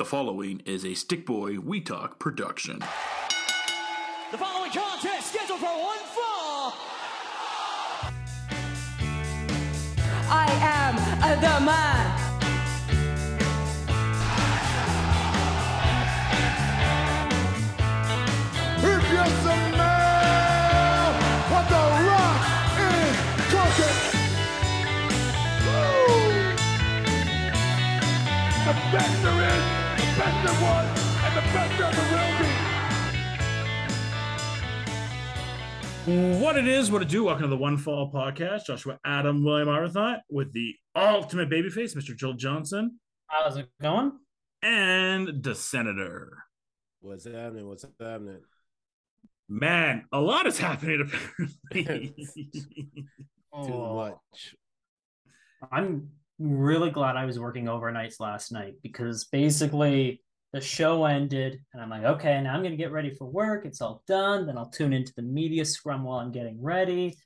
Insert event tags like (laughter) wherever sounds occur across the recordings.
The following is a Stick Boy We Talk production. The following contest scheduled for one fall. I am uh, the man. What it is, what it do. Welcome to the One Fall Podcast. Joshua Adam William Arthot with the ultimate babyface, Mr. Joel Johnson, How's it going? and the Senator. What's happening? What's happening? Man, a lot is happening (laughs) apparently. Too Oh, much. I'm really glad I was working overnights last night because basically the show ended and I'm like, okay, now I'm gonna get ready for work. It's all done. Then I'll tune into the media scrum while I'm getting ready.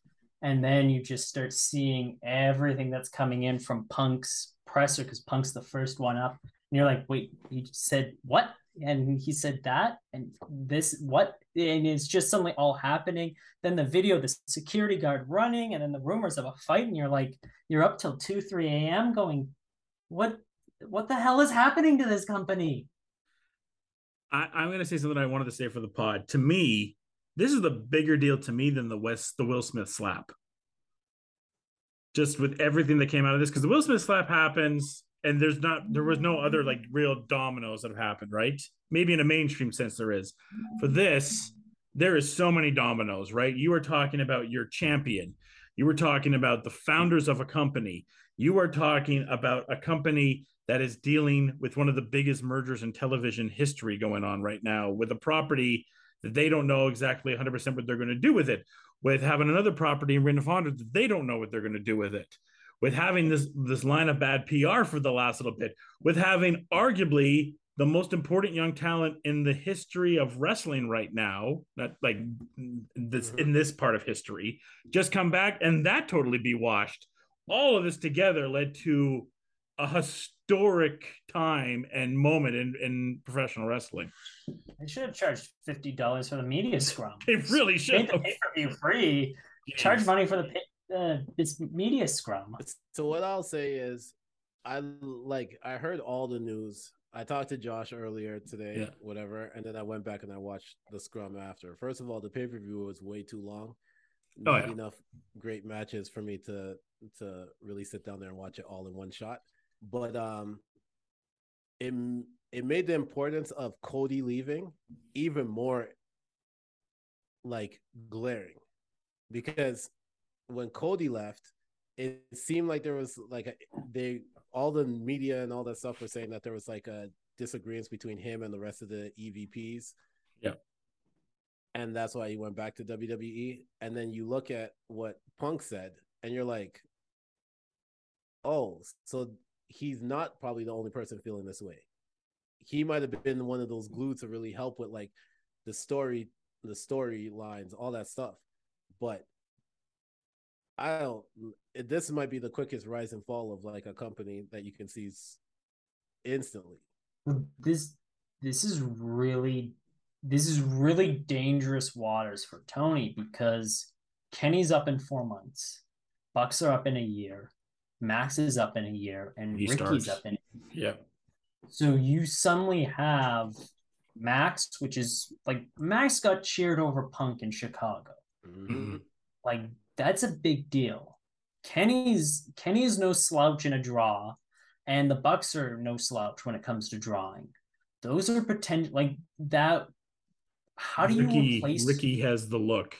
And then you just start seeing everything that's coming in from Punk's presser because Punk's the first one up. And you're like, wait, he said what? And he said that, and this what? And it's just suddenly all happening. Then the video, the security guard running, and then the rumors of a fight, and you're like, you're up till two, three a.m. going, what? What the hell is happening to this company? I, I'm going to say something I wanted to say for the pod. To me, this is the bigger deal to me than the West, the Will Smith slap. Just with everything that came out of this, because the Will Smith slap happens, and there's not, there was no other like real dominoes that have happened, right? Maybe in a mainstream sense there is. For this, there is so many dominoes, right? You are talking about your champion. You were talking about the founders of a company. You are talking about a company that is dealing with one of the biggest mergers in television history going on right now with a property that they don't know exactly 100% what they're going to do with it with having another property in Ring of Honor that they don't know what they're going to do with it with having this this line of bad PR for the last little bit with having arguably the most important young talent in the history of wrestling right now not like this in this part of history just come back and that totally be washed all of this together led to a historic time and moment in, in professional wrestling. They should have charged fifty dollars for the media scrum. They really should Made the pay per view free. Charge money for the pay, uh, this media scrum. So what I'll say is, I like I heard all the news. I talked to Josh earlier today, Yeah. whatever, and then I went back and I watched the scrum after. First of all, the pay per view was way too long. Oh, Not yeah. enough great matches for me to to really sit down there and watch it all in one shot. But um, it it made the importance of Cody leaving even more like glaring because when Cody left, it seemed like there was like a, they all the media and all that stuff were saying that there was like a disagreement between him and the rest of the EVPs. Yeah. And that's why he went back to WWE. And then you look at what Punk said, and you're like, oh, so he's not probably the only person feeling this way. He might have been one of those glue to really help with like the story, the storylines, all that stuff. But I don't. This might be the quickest rise and fall of like a company that you can see instantly. This this is really this is really dangerous waters for Tony because Kenny's up in four months, Bucks are up in a year, Max is up in a year, and He Ricky's starts. up in. Yeah. So you suddenly have Max, which is like Max got cheered over Punk in Chicago. Mhm. Like that's a big deal. Kenny's Kenny's no slouch in a draw, and the Bucks are no slouch when it comes to drawing. Those are potential like that. How do you Ricky, replace Ricky has the look.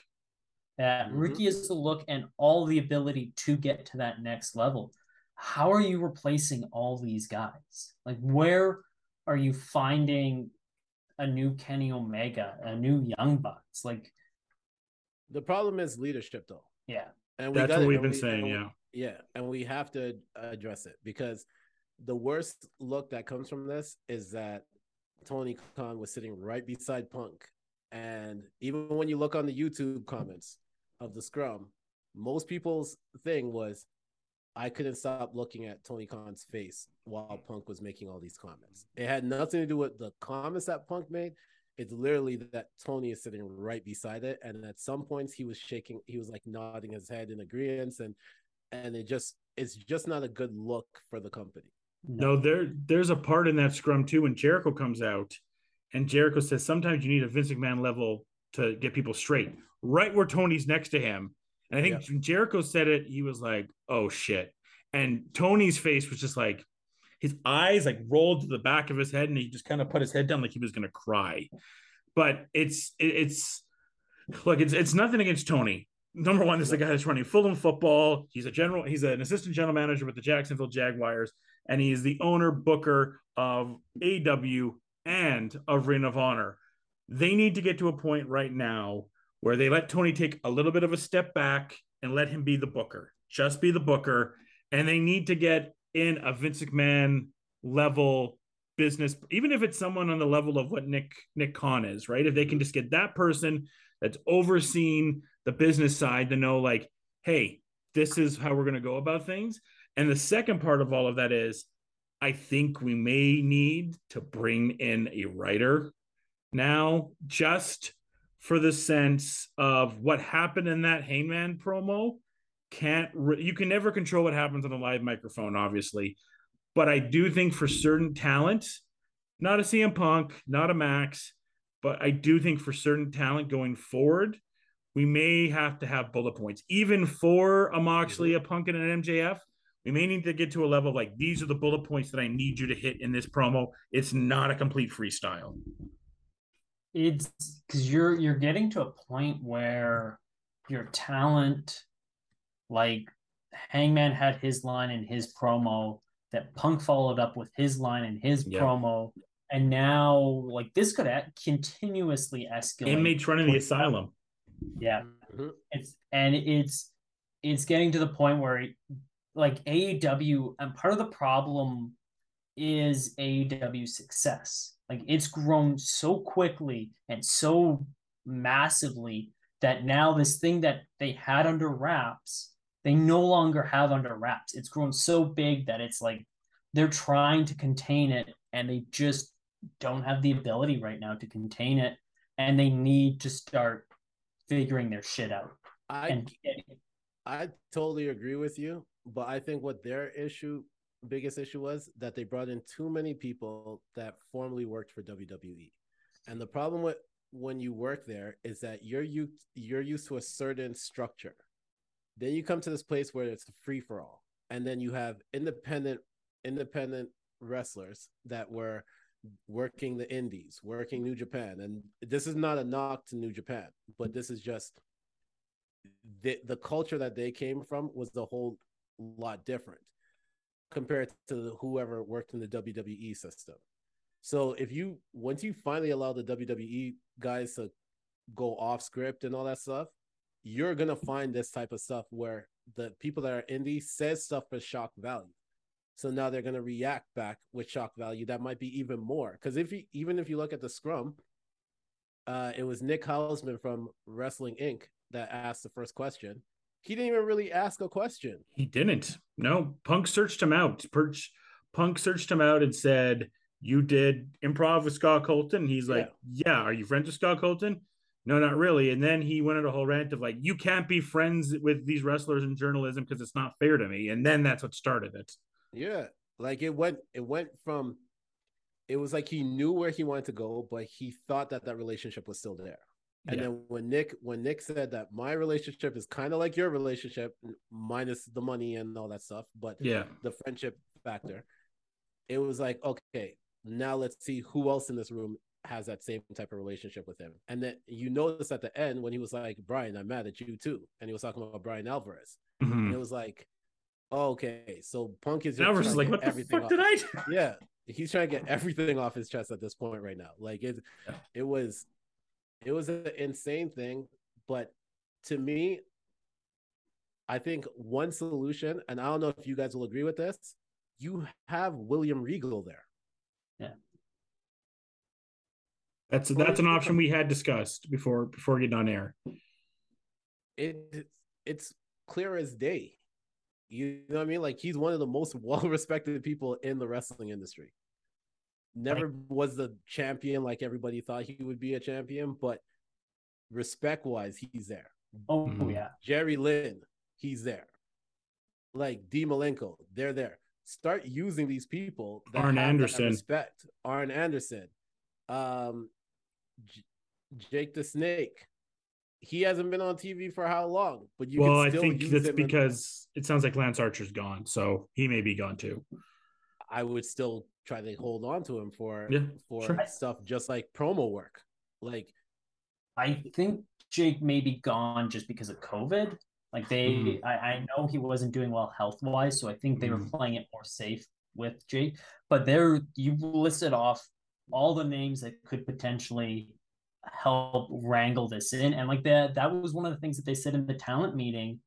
that? Mhm. Ricky has the look and all the ability to get to that next level. How are you replacing all these guys? Like, where are you finding a new Kenny Omega, a new Young Bucks? Like, The problem is leadership, though, yeah, and we That's got what we've been we- saying, yeah. yeah, and we have to address it because the worst look that comes from this is that Tony Khan was sitting right beside Punk, and even when you look on the YouTube comments of the scrum, most people's thing was I couldn't stop looking at Tony Khan's face while Punk was making all these comments. It had nothing to do with the comments that Punk made. It's literally that Tony is sitting right beside it, and at some points he was shaking. He was like nodding his head in agreement, and and it just it's just not a good look for the company. No, there there's a part in that scrum too when Jericho comes out and Jericho says sometimes you need a Vince McMahon level to get people straight. Right where Tony's next to him. And I think when Jericho said it, he was like, oh shit. And Tony's face was just like his eyes like rolled to the back of his head and he just kind of put his head down like he was gonna cry. But it's it's look, it's it's nothing against Tony. Number one, this is a guy that's running Fulham football. He's a general, he's an assistant general manager with the Jacksonville Jaguars and he is the owner booker of AEW and of Ring of Honor. They need to get to a point right now where they let Tony take a little bit of a step back and let him be the booker, just be the booker. And they need to get in a Vince McMahon level business, even if it's someone on the level of what Nick Nick Khan is, right? If they can mm-hmm. just get that person that's overseeing the business side to know, like, hey, this is how we're going to go about things. And the second part of all of that is I think we may need to bring in a writer now, just for the sense of what happened in that Hangman promo. Can't re- you can never control what happens on a live microphone, obviously, but I do think for certain talent, not a CM Punk, not a Max, but I do think for certain talent going forward, we may have to have bullet points, even for a Moxley, a Punk, and an MJF we may need to get to a level of like these are the bullet points that I need you to hit in this promo. It's not a complete freestyle. It's because you're you're getting to a point where your talent, like Hangman had his line in his promo, that Punk followed up with his line in his Yep. promo, and now like this could a- continuously escalate. Inmates running the asylum. Yeah. Mhm. It's and it's it's getting to the point where like AEW and part of the problem is AEW success. Like it's grown so quickly and so massively that now this thing that they had under wraps, they no longer have under wraps. It's grown so big that it's like they're trying to contain it and they just don't have the ability right now to contain it and they need to start figuring their shit out I I totally agree with you, but I think what their issue, biggest issue was that they brought in too many people that formerly worked for WWE, and the problem with when you work there is that you're used you're used to a certain structure. Then you come to this place where it's free for all, and then you have independent independent wrestlers that were working the indies, working New Japan, and this is not a knock to New Japan, but this is just the the culture that they came from was a whole lot different compared to whoever worked in the WWE system. So if you once you finally allow the WWE guys to go off script and all that stuff, you're gonna find this type of stuff where the people that are indie says stuff for shock value. So now they're gonna react back with shock value that might be even more. Because if you even if you look at the scrum, uh, it was Nick Hausman from Wrestling Inc. that asked the first question. He didn't even really ask a question. He didn't. No, Punk searched him out. Perch, Punk searched him out and said, "You did improv with Scott Colton." He's like, "Yeah, are you friends with Scott Colton?" No, not really. And then he went on a whole rant of like, "You can't be friends with these wrestlers in journalism because it's not fair to me." And then that's what started it. Yeah, like it went. It went from. It was like he knew where he wanted to go, but he thought that that relationship was still there. And Yeah. then when Nick when Nick said that my relationship is kind of like your relationship, minus the money and all that stuff, but Yeah, the friendship factor, it was like okay, now let's see who else in this room has that same type of relationship with him. And then you notice at the end when he was like, "Bryan, I'm mad at you too," and he was talking about Bryan Alvarez, Mhm. and it was like, oh, okay, so Punk is Alvarez is like, "What the everything fuck off- did I?" do?" (laughs) yeah he's trying to get everything off his chest at this point right now like it Yeah. it was it was an insane thing but to me i think one solution and i don't know if you guys will agree with this you have william regal there That's that's an option we had discussed before before getting on air. it it's clear as day You know what I mean? Like he's one of the most (laughs) well-respected people in the wrestling industry. Never was the champion like everybody thought he would be a champion, but respect-wise, he's there. Oh Mhm. yeah. Jerry Lynn, he's there. Like D Malenko, they're there. Start using these people. that Arn have that Anderson. respect. Arn Anderson, um, J- Jake the Snake. He hasn't been on TV for how long? But you well, can I think use that's him in- because it sounds like Lance Archer's gone, so he may be gone too. I would still try to hold on to him for Yeah, for sure. stuff just like promo work. Like I think Jake may be gone just because of COVID. Like they, Mhm. I, I know he wasn't doing well health wise, so I think they were Mhm. playing it more safe with Jake. But there, you listed off all the names that could potentially help wrangle this in, and like that, that was one of the things that they said in the talent meeting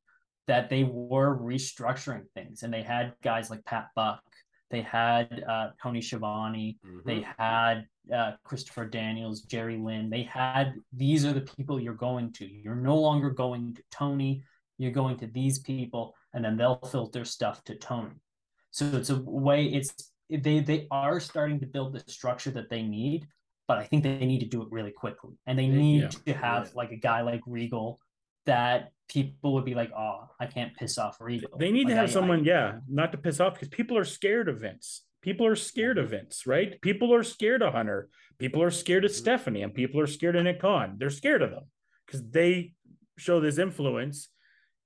that they were restructuring things, and they had guys like Pat Buck, they had uh, Tony Schiavone, they had uh, Christopher Daniels, Jerry Lynn. They had these are the people you're going to. You're no longer going to Tony. You're going to these people, and then they'll filter stuff to Tony. So it's a way. It's they they are starting to build the structure that they need, but I think they need to do it really quickly, and they need Yeah. to have Yeah. like a guy like Regal that people would be like, oh, I can't piss off Regal. They need to have I- I- someone, yeah, not to piss off because people are scared of Vince. People are scared of Vince, right? People are scared of Hunter. People are scared of Mhm. Stephanie, and people are scared of Nick Khan. They're scared of them because they show this influence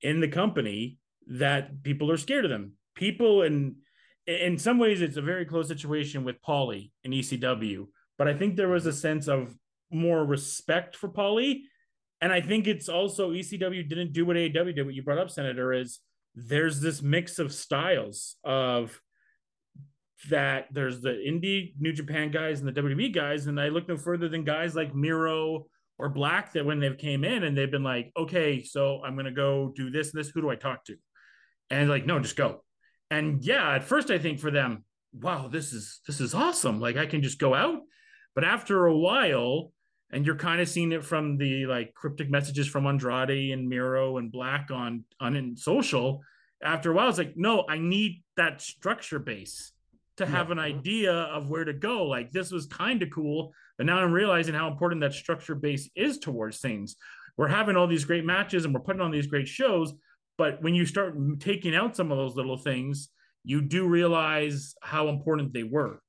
in the company that people are scared of them. People, and in some ways, it's a very close situation with Paulie in ECW, but I think there was a sense of more respect for Paulie and I think it's also ECW didn't do what AEW did. What you brought up, Senator, is there's this mix of styles of that there's the indie New Japan guys and the WWE guys, and I look no further than guys like Miro or Black that when they've came in and they've been like, okay, so I'm gonna go do this and this. Who do I talk to? And like, no, just go. And yeah, at first I think for them, wow, this is this is awesome. Like I can just go out. But after a while, and you're kind of seeing it from the like cryptic messages from Andrade and Miro and Black on on in social. After a while, it's like, no, I need that structure base to have an idea of where to go. Like this was kind of cool, but now I'm realizing how important that structure base is towards things. We're having all these great matches and we're putting on these great shows, but when you start taking out some of those little things, you do realize how important they were.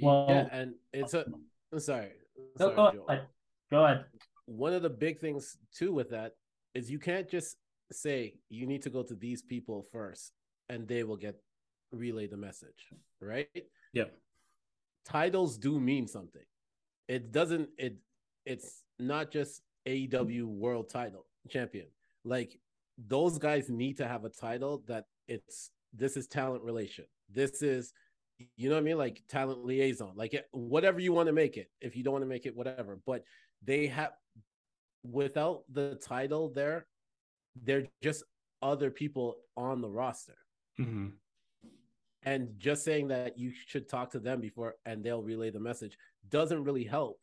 Well- yeah, and it's a I'm sorry. No, sorry, go Joel. ahead. Go ahead. one of the big things too with that is you can't just say you need to go to these people first and they will get relay the message right Yeah. titles do mean something it doesn't it it's not just AEW world title champion like those guys need to have a title that it's this is talent relation. This is you know what I mean? Like talent liaison. Like it- whatever you want to make it. If you don't want to make it whatever. But they have without the title there they're just other people on the roster. Mm-hmm. and just saying that you should talk to them before and they'll relay the message doesn't really help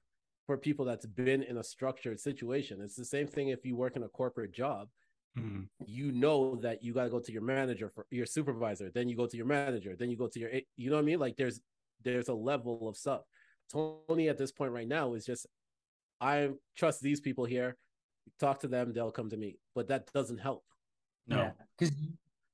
for people that's been in a structured situation. It's the same thing if you work in a corporate job Mm-hmm. you know that you got to go to your manager for your supervisor then you go to your manager then you go to your you know what i mean like there's there's a level of stuff tony at this point right now is just i trust these people here talk to them they'll come to me but that doesn't help No. because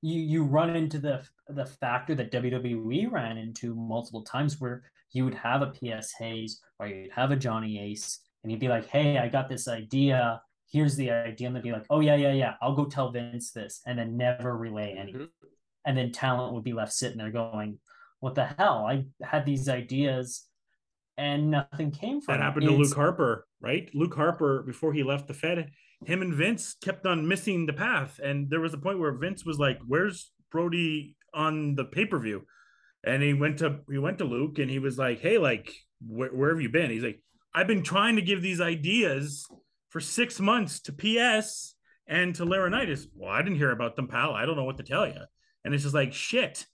you you run into the the factor that WWE ran into multiple times, where you would have a PS Hayes or you'd have a Johnny Ace, and you'd be like, "Hey, I got this idea. Here's the idea," and they'd be like, "Oh yeah, yeah, yeah. I'll go tell Vince this," and then never relay anything. Mhm. And then talent would be left sitting there going, "What the hell? I had these ideas." And nothing came from That it. happened to It's- Luke Harper, right? Luke Harper, before he left the Fed, him and Vince kept on missing the path. And there was a point where Vince was like, Where's Brody on the pay per view? And he went to he went to Luke and he was like, Hey, like, where, where have you been? He's like, I've been trying to give these ideas for six months to PS and to Laurinaitis. Well, I didn't hear about them, pal. I don't know what to tell you. And it's just like shit.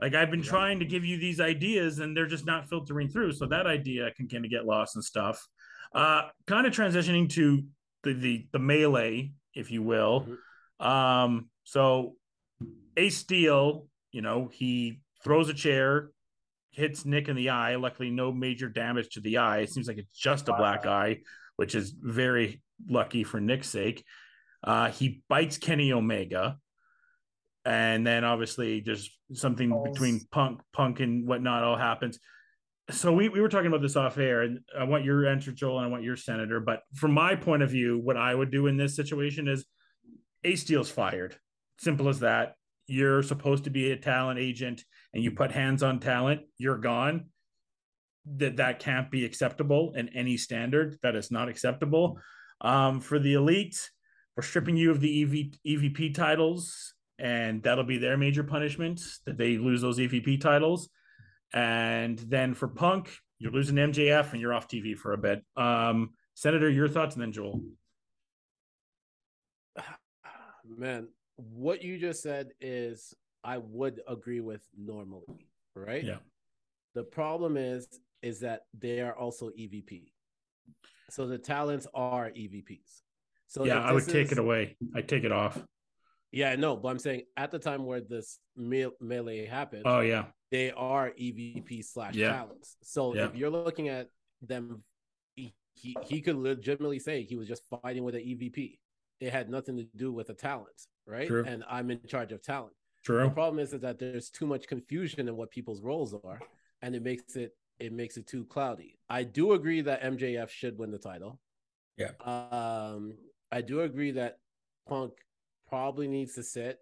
Like I've been trying to give you these ideas and they're just not filtering through. So that idea can kind of get lost and stuff. Uh kind of transitioning to the the the melee, if you will. Um, so Ace Steel, you know, he throws a chair, hits Nick in the eye. Luckily, no major damage to the eye. It seems like it's just a black eye, which is very lucky for Nick's sake. Uh, he bites Kenny Omega. And then obviously there's something between Punk, Punk, and whatnot all happens. So we, we were talking about this off air, and I want your answer, Joel, and I want your senator. But from my point of view, what I would do in this situation is Ace Steel's fired. Simple as that. You're supposed to be a talent agent and you put hands on talent, you're gone. That that can't be acceptable in any standard. That is not acceptable. Um, for the elite, we're stripping you of the EV, EVP titles, and that'll be their major punishment that they lose those EVP titles. And then for Punk, you're losing MJF and you're off TV for a bit. Um, Senator, your thoughts, and then Joel. (sighs) Man, what you just said is I would agree with normally, right? Yeah. The problem is is that they are also EVP. So the talents are EVPs. So yeah, I would take is- it away. I take it off. Yeah, no, but I'm saying at the time where this me- melee happened, Oh yeah, they are EVP slash Yeah. talents. So Yeah. if you're looking at them, he, he he could legitimately say he was just fighting with an EVP. It had nothing to do with a talent, right? True. And I'm in charge of talent. True. The problem is, is that there's too much confusion in what people's roles are, and it makes it it makes it too cloudy. I do agree that MJF should win the title. Yeah. Um, I do agree that Punk probably needs to sit,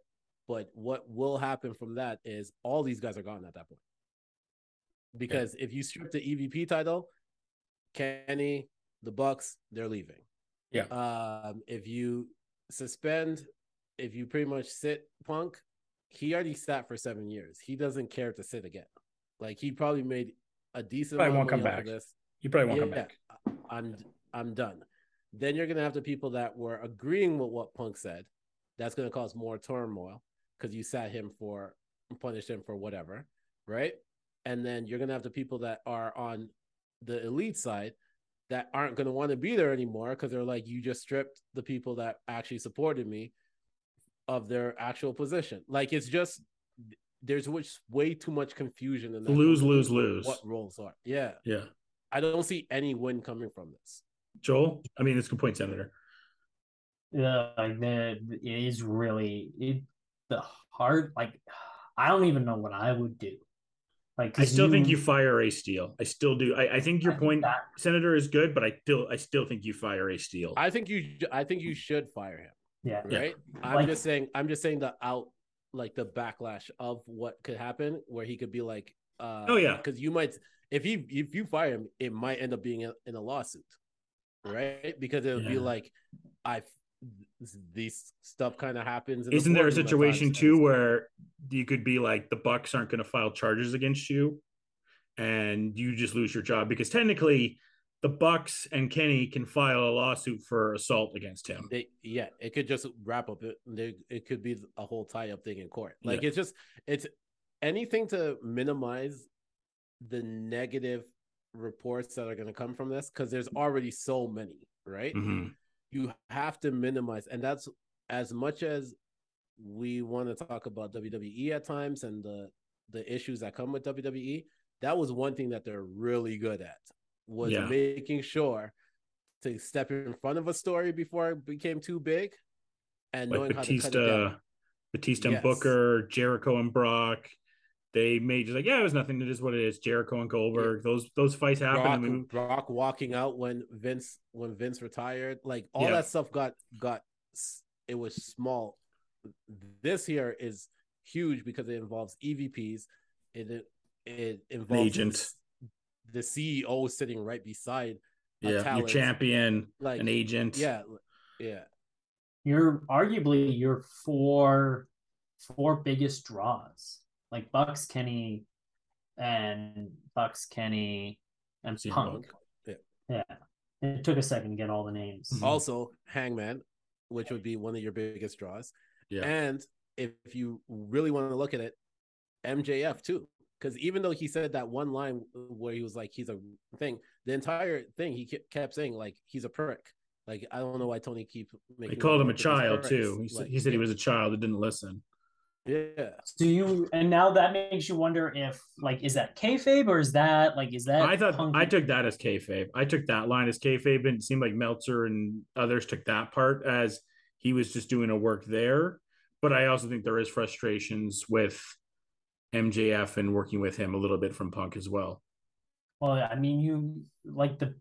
but what will happen from that is all these guys are gone at that point. Because if you strip the EVP title, Kenny, the Bucks, they're leaving. Yeah. Um, if you suspend, if you pretty much sit Punk, he already sat for seven years. He doesn't care to sit again. Like he probably made a decent. Probably won't come money off of back. This. You probably won't come back. I'm I'm done. Then you're gonna have the people that were agreeing with what Punk said. That's gonna cause more turmoil because you sat him for punished him for whatever, right? And then you're gonna have the people that are on the elite side that aren't gonna want to be there anymore because they're like, you just stripped the people that actually supported me of their actual position. Like it's just there's which way too much confusion in that Lose, lose, lose. What roles are? Yeah, Yeah, I don't see any win coming from this. Joel. I mean, it's a good point, Senator. Yeah, like the it is really it the hard like I don't even know what I would do. Like I 'cause still think you fire Ace Steel. I still do. I, I think your I think point, that- Senator, is good, but I still I still think you fire Ace Steel. I think you I think you should fire him, yeah. Yeah. right? I'm Like- just saying I'm just saying the out like the backlash of what could happen where he could be like uh Oh, yeah. because you might if he if you fire him it might end up being in, in a lawsuit right? Because it would be like I these stuff kind of happens Isn't there a situation too where you could be like the Bucks aren't going to file charges against you, and you just lose your job? Because technically the Bucks and Kenny can file a lawsuit for assault against him. they yeah it could just wrap up it they, it could be a whole tie-up thing in court like Yeah. it's just it's anything to minimize the negative reports that are going to come from this because there's already so many right Mhm. you have to minimize and that's as much as we want to talk about WWE at times and the the issues that come with WWE that was one thing that they're really good at was Yeah. making sure to step in front of a story before it became too big and Like knowing how to cut it Batista, down. Batista Yes. and Booker, Jericho and Brock. They made just like yeah, it was nothing. It is what it is. Jericho and Goldberg. Those those fights happened. Brock, Brock walking out when Vince when Vince retired, like all Yeah. that stuff got got it was small. This here is huge because it involves EVPs. It it, it involves agent. S- the CEO sitting right beside a yeah, your champion, like an agent. Yeah, yeah. You're arguably your four four biggest draws. Like Bucks, Kenny, and Bucks, Kenny, and CM Punk. Punk. Yeah. Yeah. It took a second to get all the names. Mhm. Also, Hangman, which would be one of your biggest draws. Yeah. And if you really want to look at it, MJF too. Because even though he said that one line where he was like, he's a thing, the entire thing he kept saying, like, he's a prick. Like, I don't know why Tony keep They making. called him a work with these child too. He said, he said he was a child that didn't listen. Yeah. So you and now that makes you wonder if like is that kayfabe or is that like is that I thought Punk- I took that as kayfabe. I took that line as kayfabe, and it seemed like Meltzer and others took that part as he was just doing a work there. But I also think there is frustrations with MJF and working with him a little bit from Punk as well. Well, I mean, you like the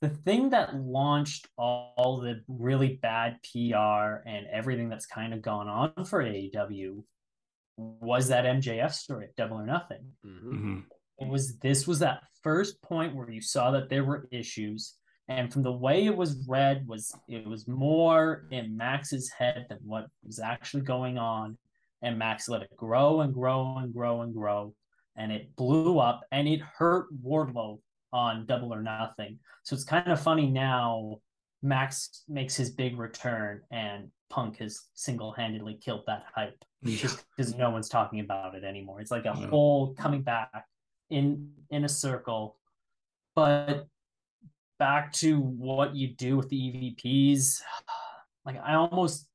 the thing that launched all, all the really bad PR and everything that's kind of gone on for AEW was that MJF story, Double or Nothing. Mhm. Mhm. It was this was that first point where you saw that there were issues, and from the way it was read, was it was more in Max's head than what was actually going on, and Max let it grow and grow and grow and grow, and it blew up, and it hurt Wardlow on Double or Nothing. So it's kind of funny now. Max makes his big return, and Punk has single-handedly killed that hype just because no one's talking about it anymore. It's like a No. whole coming back in in a circle. But back to what you do with the EVPs, (sighs) like I almost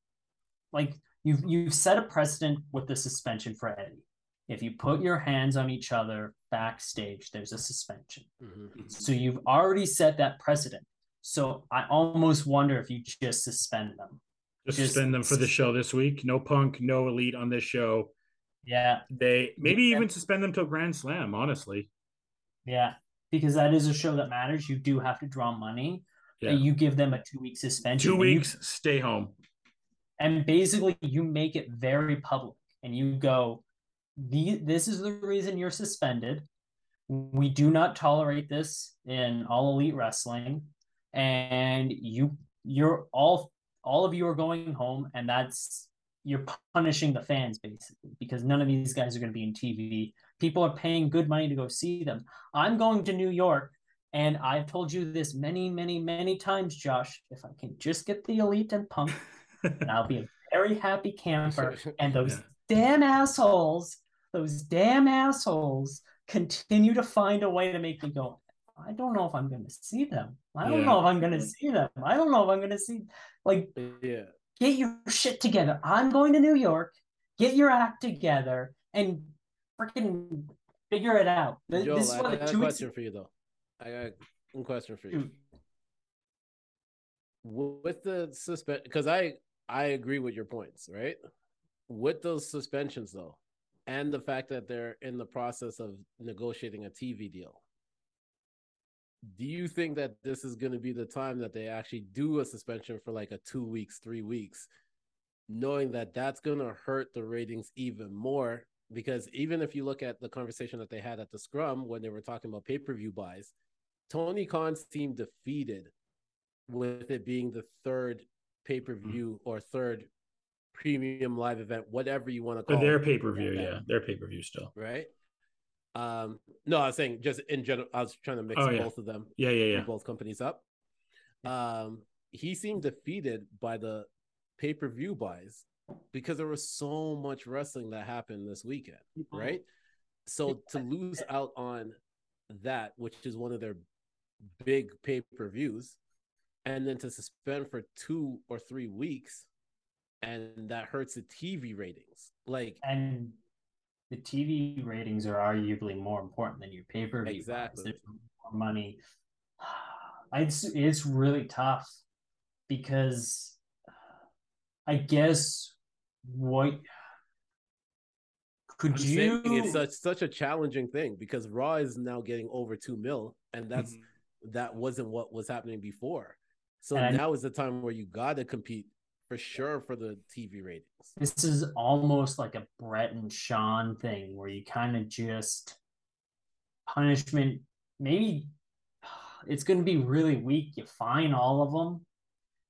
like you've you've set a precedent with the suspension for Eddie. If you put your hands on each other backstage, there's a suspension. Mhm. So you've already set that precedent. So I almost wonder if you just suspend them. Just, Just- suspend them for the show this week. No Punk, no Elite on this show. Yeah, They maybe Yeah. even suspend them till Grand Slam. Honestly, Yeah, because that is a show that matters. You do have to draw money. yeah. And you give them a two week suspension. Two and you- weeks, stay home. And basically you make it very public and you go, this is the reason you're suspended. We do not tolerate this in all elite wrestling. And you you're all all of you are going home and that's you're punishing the fans basically because none of these guys are going to be in TV. People are paying good money to go see them. I'm going to New York and I've told you this many, many, many times, Josh. If I can just get the elite and punk, and I'll be a very happy camper. (laughs) And those Yeah. damn assholes, those damn assholes continue to find a way to make me go, I don't know if I'm going to see them. I don't Yeah. know if I'm going to see them. I don't know if I'm going to see, like, Yeah. get your shit together. I'm going to New York. Get your act together and freaking figure it out. Joel, this is I what got a two weeks. question for you though. I got one question for you. Shoot. With the suspend, because I I agree with your points, right? With those suspensions though, and the fact that they're in the process of negotiating a TV deal, do you think that this is going to be the time that they actually do a suspension for like a two weeks, three weeks, knowing that that's going to hurt the ratings even more? Because even if you look at the conversation that they had at the scrum when they were talking about pay per view buys, Tony Khan's team defeated with it being the third pay per view or third premium live event, whatever you want to call their it, pay per view, Yeah. yeah, their pay per view still. right? Um, no, I was saying just in general. I was trying to mix Oh, yeah. both of them, Yeah, yeah, yeah. both companies up. Um, he seemed defeated by the pay per view buys because there was so much wrestling that happened this weekend, right? So to lose out on that, which is one of their big pay per views, and then to suspend for two or three weeks, and that hurts the TV ratings. Like, and the TV ratings are arguably more important than your pay per view. Exactly. There's more money. (sighs) It's it's really tough because I guess what could I'm you? it's such such a challenging thing because Raw is now getting over two mil, and that's Mm-hmm. that wasn't what was happening before. So And now is the time where you got to compete for sure for the TV ratings. this is almost like a Bret and Shawn thing where you kind of just punishment. Maybe (sighs) it's going to be really weak. You fine all of them.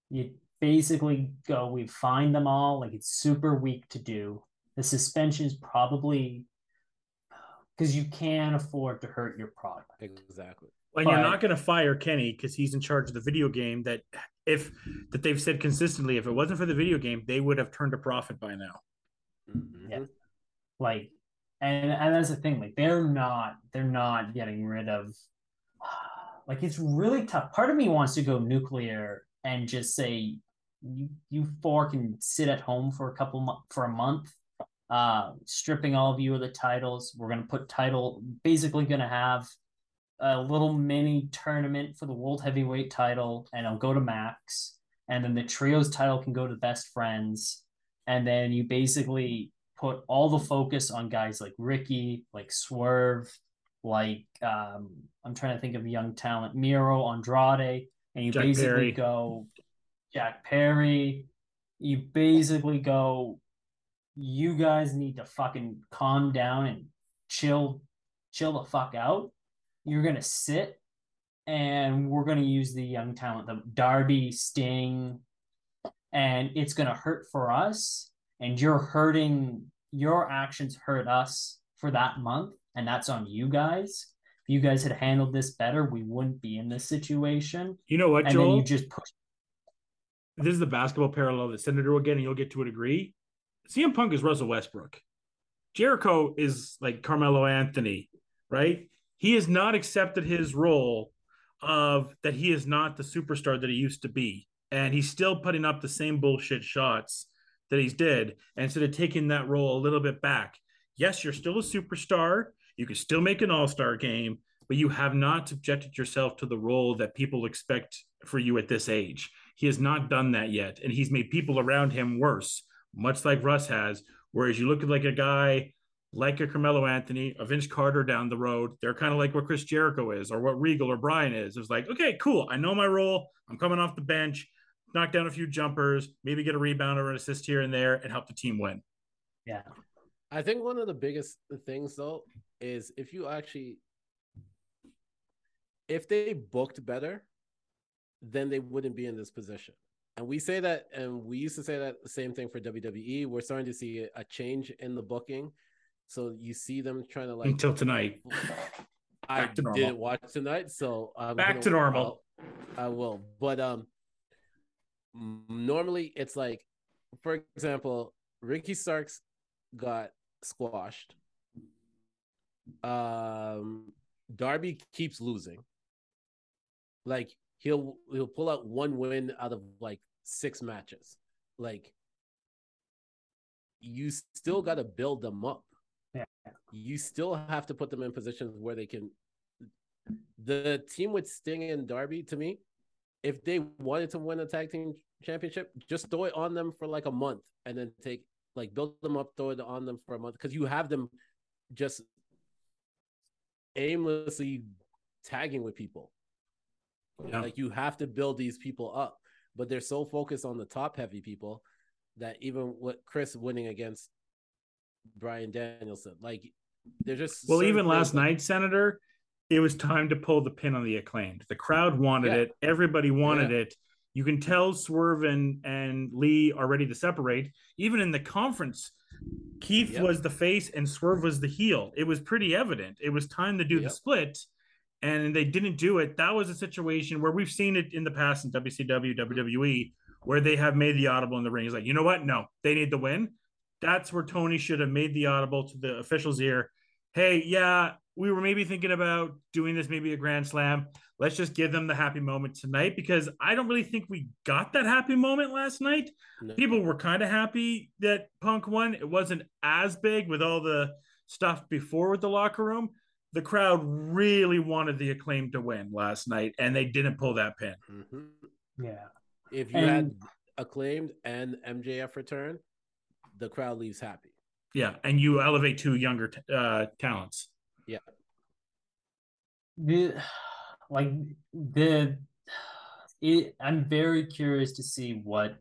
You basically go, we find them all. Like it's super weak to do. The suspension is probably (sighs) because you can't afford to hurt your product. Exactly. And you're not going to fire Kenny because he's in charge of the video game. That if that they've said consistently, if it wasn't for the video game, they would have turned a profit by now. Mhm. Yeah. Like, and and that's the thing. Like, they're not they're not getting rid of. (sighs) Like, it's really tough. Part of me wants to go nuclear and just say, you you four can sit at home for a couple mo- for a month uh, stripping all of you of the titles. We're gonna put title basically gonna have a little mini tournament for the world heavyweight title, and it'll go to Max, and then the trios title can go to best friends, and then you basically put all the focus on guys like Ricky, like Swerve, like um, I'm trying to think of young talent, Miro, Andrade, and you Jack basically Perry. go Jack Perry. You basically go, you guys need to fucking calm down and chill, chill the fuck out. You're gonna sit, and we're gonna use the young talent, the Darby, Sting, and it's gonna hurt for us. And you're hurting. Your actions hurt us for that month, and that's on you guys. If you guys had handled this better, we wouldn't be in this situation. You know what, And Joel? then you just push. this is the basketball parallel that Senator will get, and you'll get to a degree. CM Punk is Russell Westbrook. Jericho is like Carmelo Anthony, right? He has not accepted his role of that he is not the superstar that he used to be. And he's still putting up the same bullshit shots that he's did. And of taking that role a little bit back, yes, you're still a superstar. You can still make an all-star game, but you have not subjected yourself to the role that people expect for you at this age. He has not done that yet, and he's made people around him worse, much like Russ has. Whereas you look at like a guy like a Carmelo Anthony, a Vince Carter down the road, they're kind of like what Chris Jericho is, or what Regal or Brian is. It's like, okay, cool, I know my role. I'm coming off the bench, knock down a few jumpers, maybe get a rebound or an assist here and there, and help the team win. Yeah. I think one of the biggest things though is if you actually if they booked better, then they wouldn't be in this position. And we say that, and we used to say that the same thing for WWE. We're starting to see a change in the booking. So you see them trying to like Until tonight. (laughs) I to didn't watch tonight, so I'm Back gonna- to normal. I'll- I will, but um, normally it's like, for example, Ricky Starks got squashed. Um, Darby keeps losing. Like he'll he'll pull out one win out of like six matches. Like you still got to build them up. You still have to put them in positions where they can. The team with Sting and Darby, to me, if they wanted to win a tag team championship, just throw it on them for like a month and then take like build them up, throw it on them for a month because you have them just aimlessly tagging with people. Yeah. Like you have to build these people up, but they're so focused on the top heavy people that even with Chris winning against Bryan Danielson, like they're just Well, even last night, Senator, it was time to pull the pin on the acclaimed. The crowd wanted Yeah. it. Everybody wanted Yeah. it. You can tell Swerve and, and Lee are ready to separate. Even in the conference, Keith Yep. was the face and Swerve was the heel. It was pretty evident. It was time to do the split, and they didn't do it. That was a situation where we've seen it in the past in WCW, WWE, where they have made the audible in the ring. He's like, you know what? No, they need the win. That's where Tony should have made the audible to the officials' ear. Hey, yeah, we were maybe thinking about doing this, maybe a grand slam. Let's just give them the happy moment tonight because I don't really think we got that happy moment last night. No. People were kind of happy that Punk won. It wasn't as big with all the stuff before with the locker room. The crowd really wanted the acclaim to win last night, and they didn't pull that pin. Mhm. Yeah. If you And- had acclaimed and MJF return, the crowd leaves happy. Yeah, and you elevate two younger t- uh, talents. Yeah. The like the it, i'm very curious to see what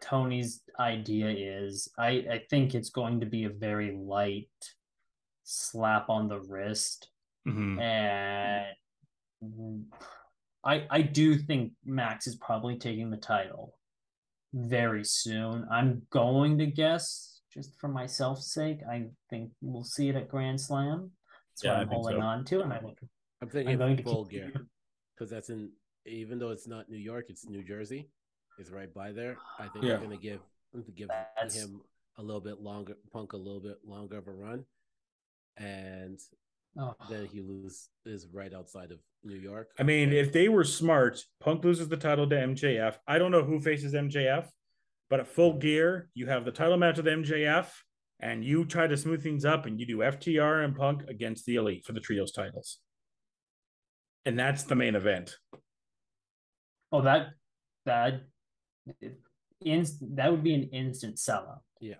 tony's idea is i i think it's going to be a very light slap on the wrist Mhm. and i i do think max is probably taking the title very soon i'm going to guess just for myself's sake i think we'll see it at grand slam that's Yeah, what I i'm holding so. on to and i look I'm thinking going to full keep- gear because that's in even though it's not New York, it's New Jersey. It's right by there. I think Yeah. they're gonna give give That's- him a little bit longer, Punk a little bit longer of a run, and oh, then he loses is right outside of New York. I mean, if they were smart, Punk loses the title to MJF. I don't know who faces MJF, But at full gear, you have the title match with MJF, and you try to smooth things up, and you do FTR and Punk against the Elite for the trios titles, and that's the main event. Oh, that that in, that would be an instant sellout. Yeah,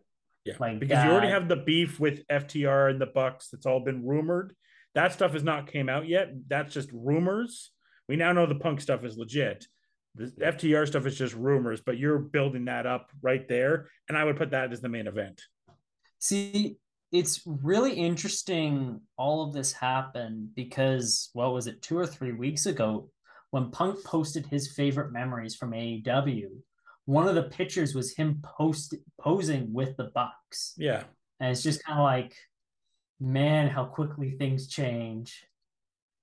Yeah. Like because you already have the beef with FTR and the Bucks. That's all been rumored. That stuff has not came out yet. That's just rumors. We now know the Punk stuff is legit. The FTR stuff is just rumors, but you're building that up right there, and I would put that as the main event. See, it's really interesting all of this happened because what was it, two or three weeks ago, when Punk posted his favorite memories from AEW, one of the pictures was him post posing with the Bucks. Yeah, And it's just kind of like, man, how quickly things change.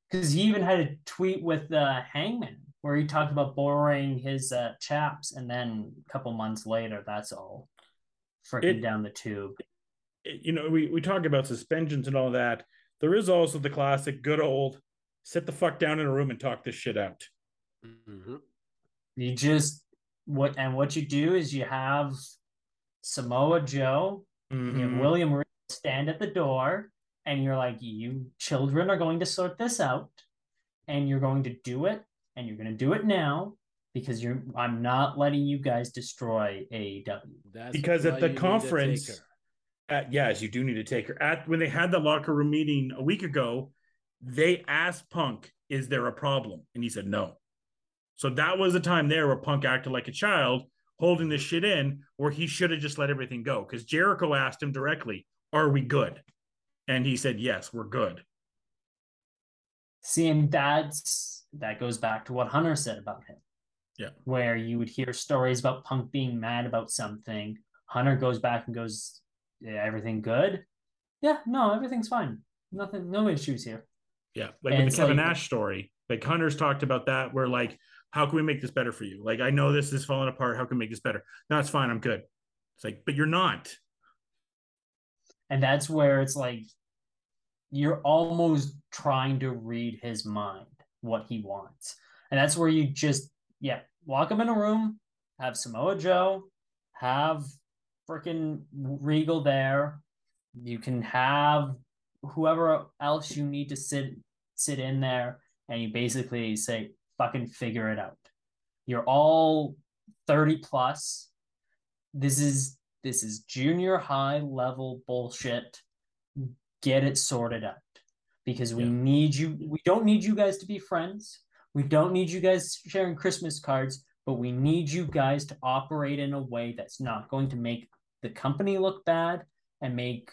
Because he even had a tweet with uh, Hangman where he talked about borrowing his uh, chaps, and then a couple months later, that's all freaking down the tube. you know, we we talk about suspensions and all that. There is also the classic, good old, sit the fuck down in a room and talk this shit out. Mhm. You just what and what you do is you have Samoa Joe, you have Mhm. William Regal stand at the door, and you're like, you children are going to sort this out, and you're going to do it, and you're going to do it now because you're. I'm not letting you guys destroy AEW. That's Because at the you need a conference- At, yes, you do need to take her. At when they had the locker room meeting a week ago, they asked Punk, "Is there a problem?" And he said no. So that was the time there where Punk acted like a child, holding this shit in, where he should have just let everything go. Because Jericho asked him directly, "Are we good?" And he said, "Yes, we're good." See, and that's that goes back to what Hunter said about him. Yeah. Where you would hear stories about Punk being mad about something. Hunter goes back and goes, yeah, everything good? Yeah, no, everything's fine. Nothing, no issues here. Yeah, like And with the Kevin like- Nash story, like Hunter's talked about that. Where like, how can we make this better for you? Like, I know this is falling apart. How can we make this better? No, it's fine. I'm good. It's like, but you're not. And that's where it's like you're almost trying to read his mind, what he wants. And that's where you just, yeah, lock him in a room, have Samoa Joe, have freaking Regal there. You can have whoever else you need to sit sit in there and you basically say fucking figure it out. You're all 30 plus. This is this is junior high level bullshit. Get it sorted out because we Yeah. need you. We don't need you guys to be friends. We don't need you guys sharing Christmas cards, but we need you guys to operate in a way that's not going to make the company look bad and make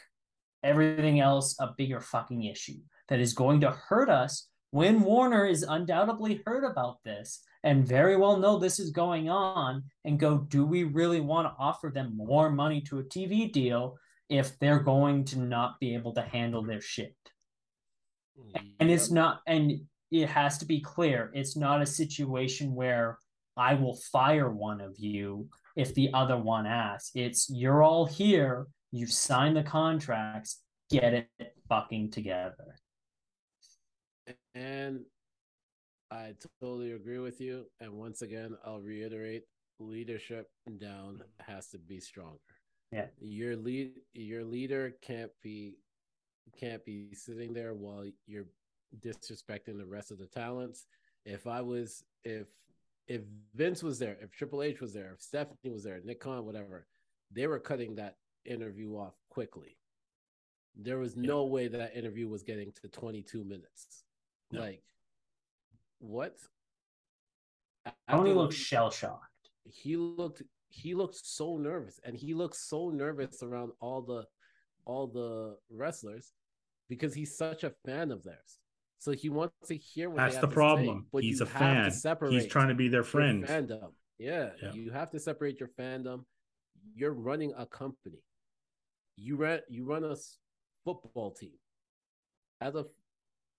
everything else a bigger fucking issue that is going to hurt us when Warner is undoubtedly heard about this and very well know this is going on and go, do we really want to offer them more money to a TV deal if they're going to not be able to handle their shit? And it's not, and it has to be clear, it's not a situation where I will fire one of you if the other one asks. It's you're all here, you've signed the contracts, get it fucking together. And I totally agree with you. And once again, I'll reiterate leadership down has to be stronger. Yeah. Your lead your leader can't be can't be sitting there while you're disrespecting the rest of the talents. If I was if if Vince was there, if Triple H was there, if Stephanie was there, Nick Khan, whatever, they were cutting that interview off quickly. There was no way that interview was getting to 22 minutes. No. Like, what? Tony looks shell shocked. he looked he looked so nervous and he looked so nervous around all the all the wrestlers because he's such a fan of theirs so he wants to hear what That's they the have to say, problem. but He's a fan. He's trying to be their friend. fandom yeah, Yeah. you have to separate your fandom you're running a company you run you run a football team as a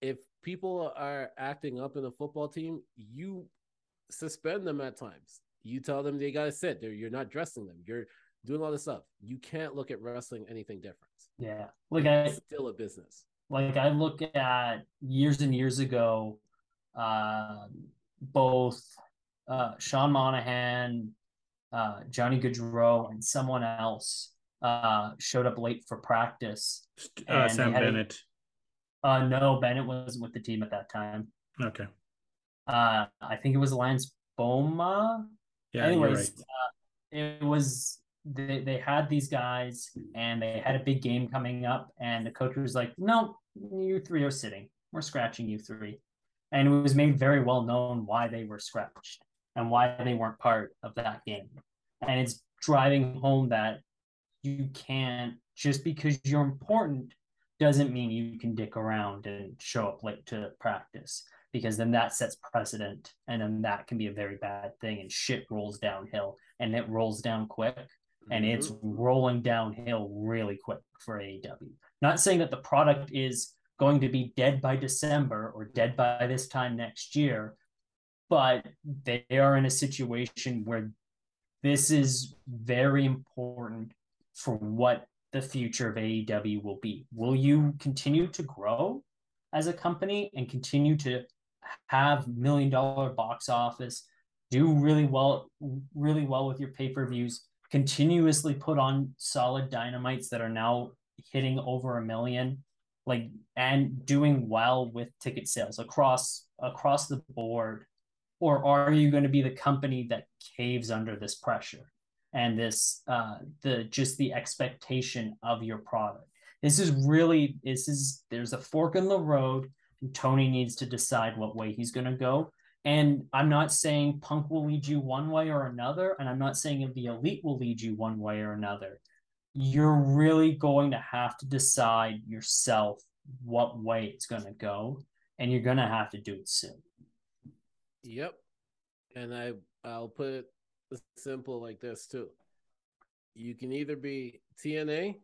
if people are acting up in a football team you suspend them at times you tell them they gotta sit there you're not dressing them you're doing all this stuff you can't look at wrestling anything different Yeah. Like I it's still a business like I look at years and years ago, uh, both uh, Sean Monahan, uh, Johnny Gaudreau and someone else uh, showed up late for practice. Uh, Sam they had a- Bennett. Uh, no, Bennett wasn't with the team at that time. Okay. Uh, I think it was Lance Bouma. Yeah. Anyways, right. uh, it was they they had these guys and they had a big game coming up, and the coach was like, "No, you three are sitting. We're scratching you three. and it was made very well known why they were scratched and why they weren't part of that game, and it's driving home that you can't just because you're important doesn't mean you can dick around and show up late to practice because then that sets precedent and then that can be a very bad thing and shit rolls downhill and it rolls down quick and Mm-hmm. it's rolling downhill really quick for AEW. Not saying that the product is going to be dead by December or dead by this time next year, but they are in a situation where this is very important for what the future of AEW will be. Will you continue to grow as a company and continue to have million dollar box office, do really well, really well with your pay per views, continuously put on solid dynamites that are now hitting over a million, like and doing well with ticket sales across across the board, or are you going to be the company that caves under this pressure? And this uh the just the expectation of your product. This is really this is there's a fork in the road and tony needs to decide what way he's going to go. And i'm not saying punk will lead you one way or another and i'm not saying if the elite will lead you one way or another. You're really going to have to decide yourself what way it's going to go and you're going to have to do it soon. Yep. And I I'll put simple like this too. You can either be TNA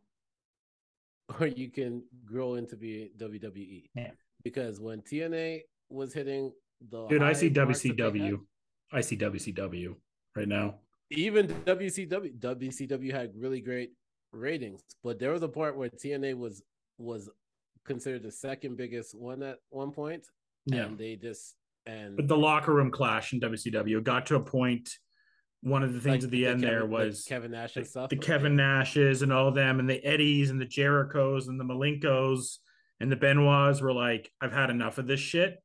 or you can grow into be WWE. Yeah. Because when TNA was hitting the Dude, I see marks that they had, WCW. I see WCW right now. even WCW WCW had really great ratings, but there was a part where TNA was was considered the second biggest one at one point, Yeah. and they just and But the locker room clash in WCW got to a point. One of the things like at the, end there Kevin- was Kevin Nash and the, stuff. the Kevin Nashes and all of them, and the Eddies and the Jerichos and the Malenkos and the Benoits were like, I've had enough of this shit.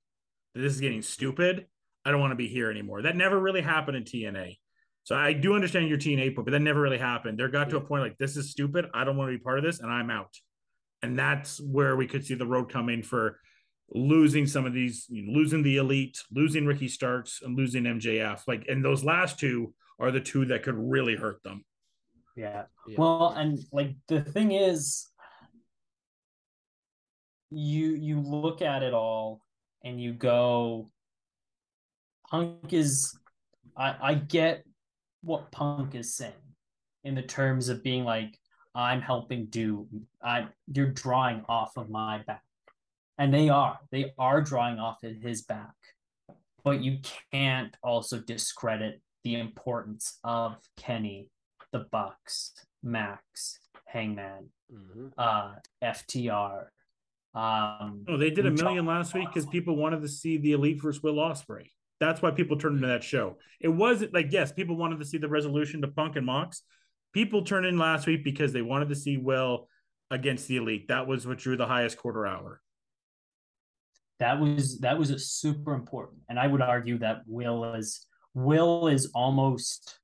This is getting stupid. I don't want to be here anymore. That never really happened in TNA. So I do understand your TNA point, but that never really happened. There got to a point like this is stupid. I don't want to be part of this, and I'm out. And that's where we could see the road coming for losing some of these, you know, losing the elite, losing Ricky Starks, and losing MJF. Like, and those last two are the two that could really hurt them. yeah Yeah. Well, and like the thing is, you you look at it all and you go, Punk is, I I get what Punk is saying in the terms of being like, I'm helping do, I you're drawing off of my back, and they are they are drawing off of his back, but you can't also discredit the importance of Kenny the Bucks, Max, Hangman, Mhm. uh, FTR. Um, Oh, they did a million last week because people wanted to see the Elite versus Will Ospreay. That's why people turned into that show. It wasn't like yes, people wanted to see the resolution to Punk and Mox. People turned in last week because they wanted to see Will against the Elite. That was what drew the highest quarter hour. That was that was a super important, and I would argue that Will is Will is almost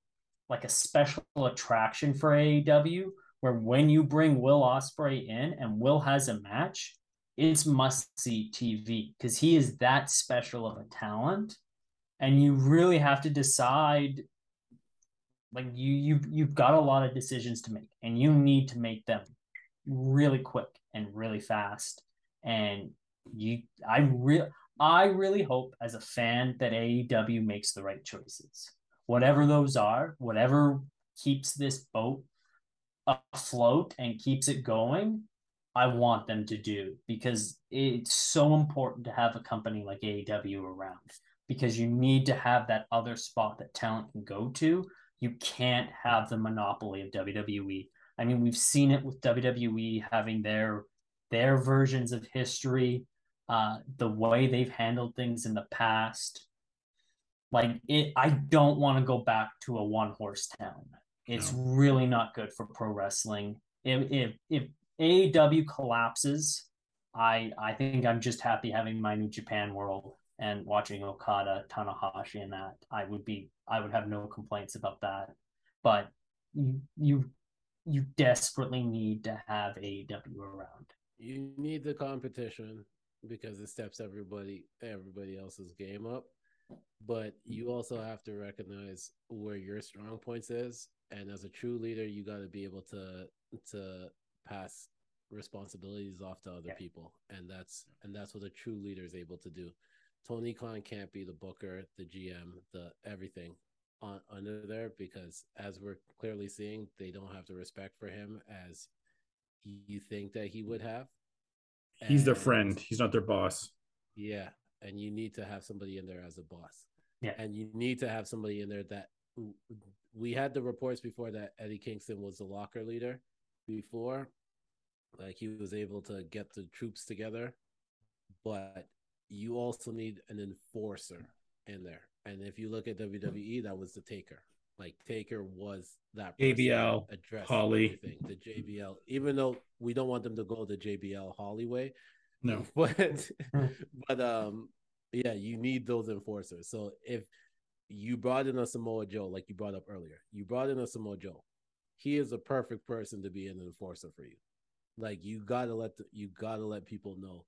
like a special attraction for AEW, where when you bring Will Ospreay in and Will has a match, it's must see TV because he is that special of a talent, and you really have to decide like you you you've got a lot of decisions to make and you need to make them really quick and really fast and you i really i really hope as a fan that aew makes the right choices. Whatever those are whatever keeps this boat afloat and keeps it going i want them to do because it's so important to have a company like aew around because you need to have that other spot that talent can go to. You can't have the monopoly of WWE. I mean, we've seen it with WWE having their their versions of history, uh, the way they've handled things in the past. Like it, I don't want to go back to a one horse town. It's No. really not good for pro wrestling. If if if AEW collapses, I I think I'm just happy having my New Japan World and watching Okada, Tanahashi, and that. I would be I would have no complaints about that. But you you you desperately need to have AEW around. You need the competition because it steps everybody everybody else's game up. But you also have to recognize where your strong points is. And as a true leader, you got to be able to to pass responsibilities off to other Yeah. people, and that's and that's what a true leader is able to do. Tony Khan can't be the booker, the GM, the everything on under there because, as we're clearly seeing, they don't have the respect for him as you think that he would have. He's their uh, friend. He's not their boss. yeah, and you need to have somebody in there as a boss. Yeah. and you need to have somebody in there that we had the reports before that Eddie Kingston was the locker leader before, like he was able to get the troops together, but you also need an enforcer in there. And if you look at WWE, that was the Taker. Like Taker was that JBL, that addressed Holly. everything. the JBL. Even though we don't want them to go the JBL Holly way, No. (laughs) but (laughs) but um yeah you need those enforcers so if you brought in a samoa joe like you brought up earlier you brought in a samoa joe he is a perfect person to be an enforcer for you like you gotta let the, you gotta let people know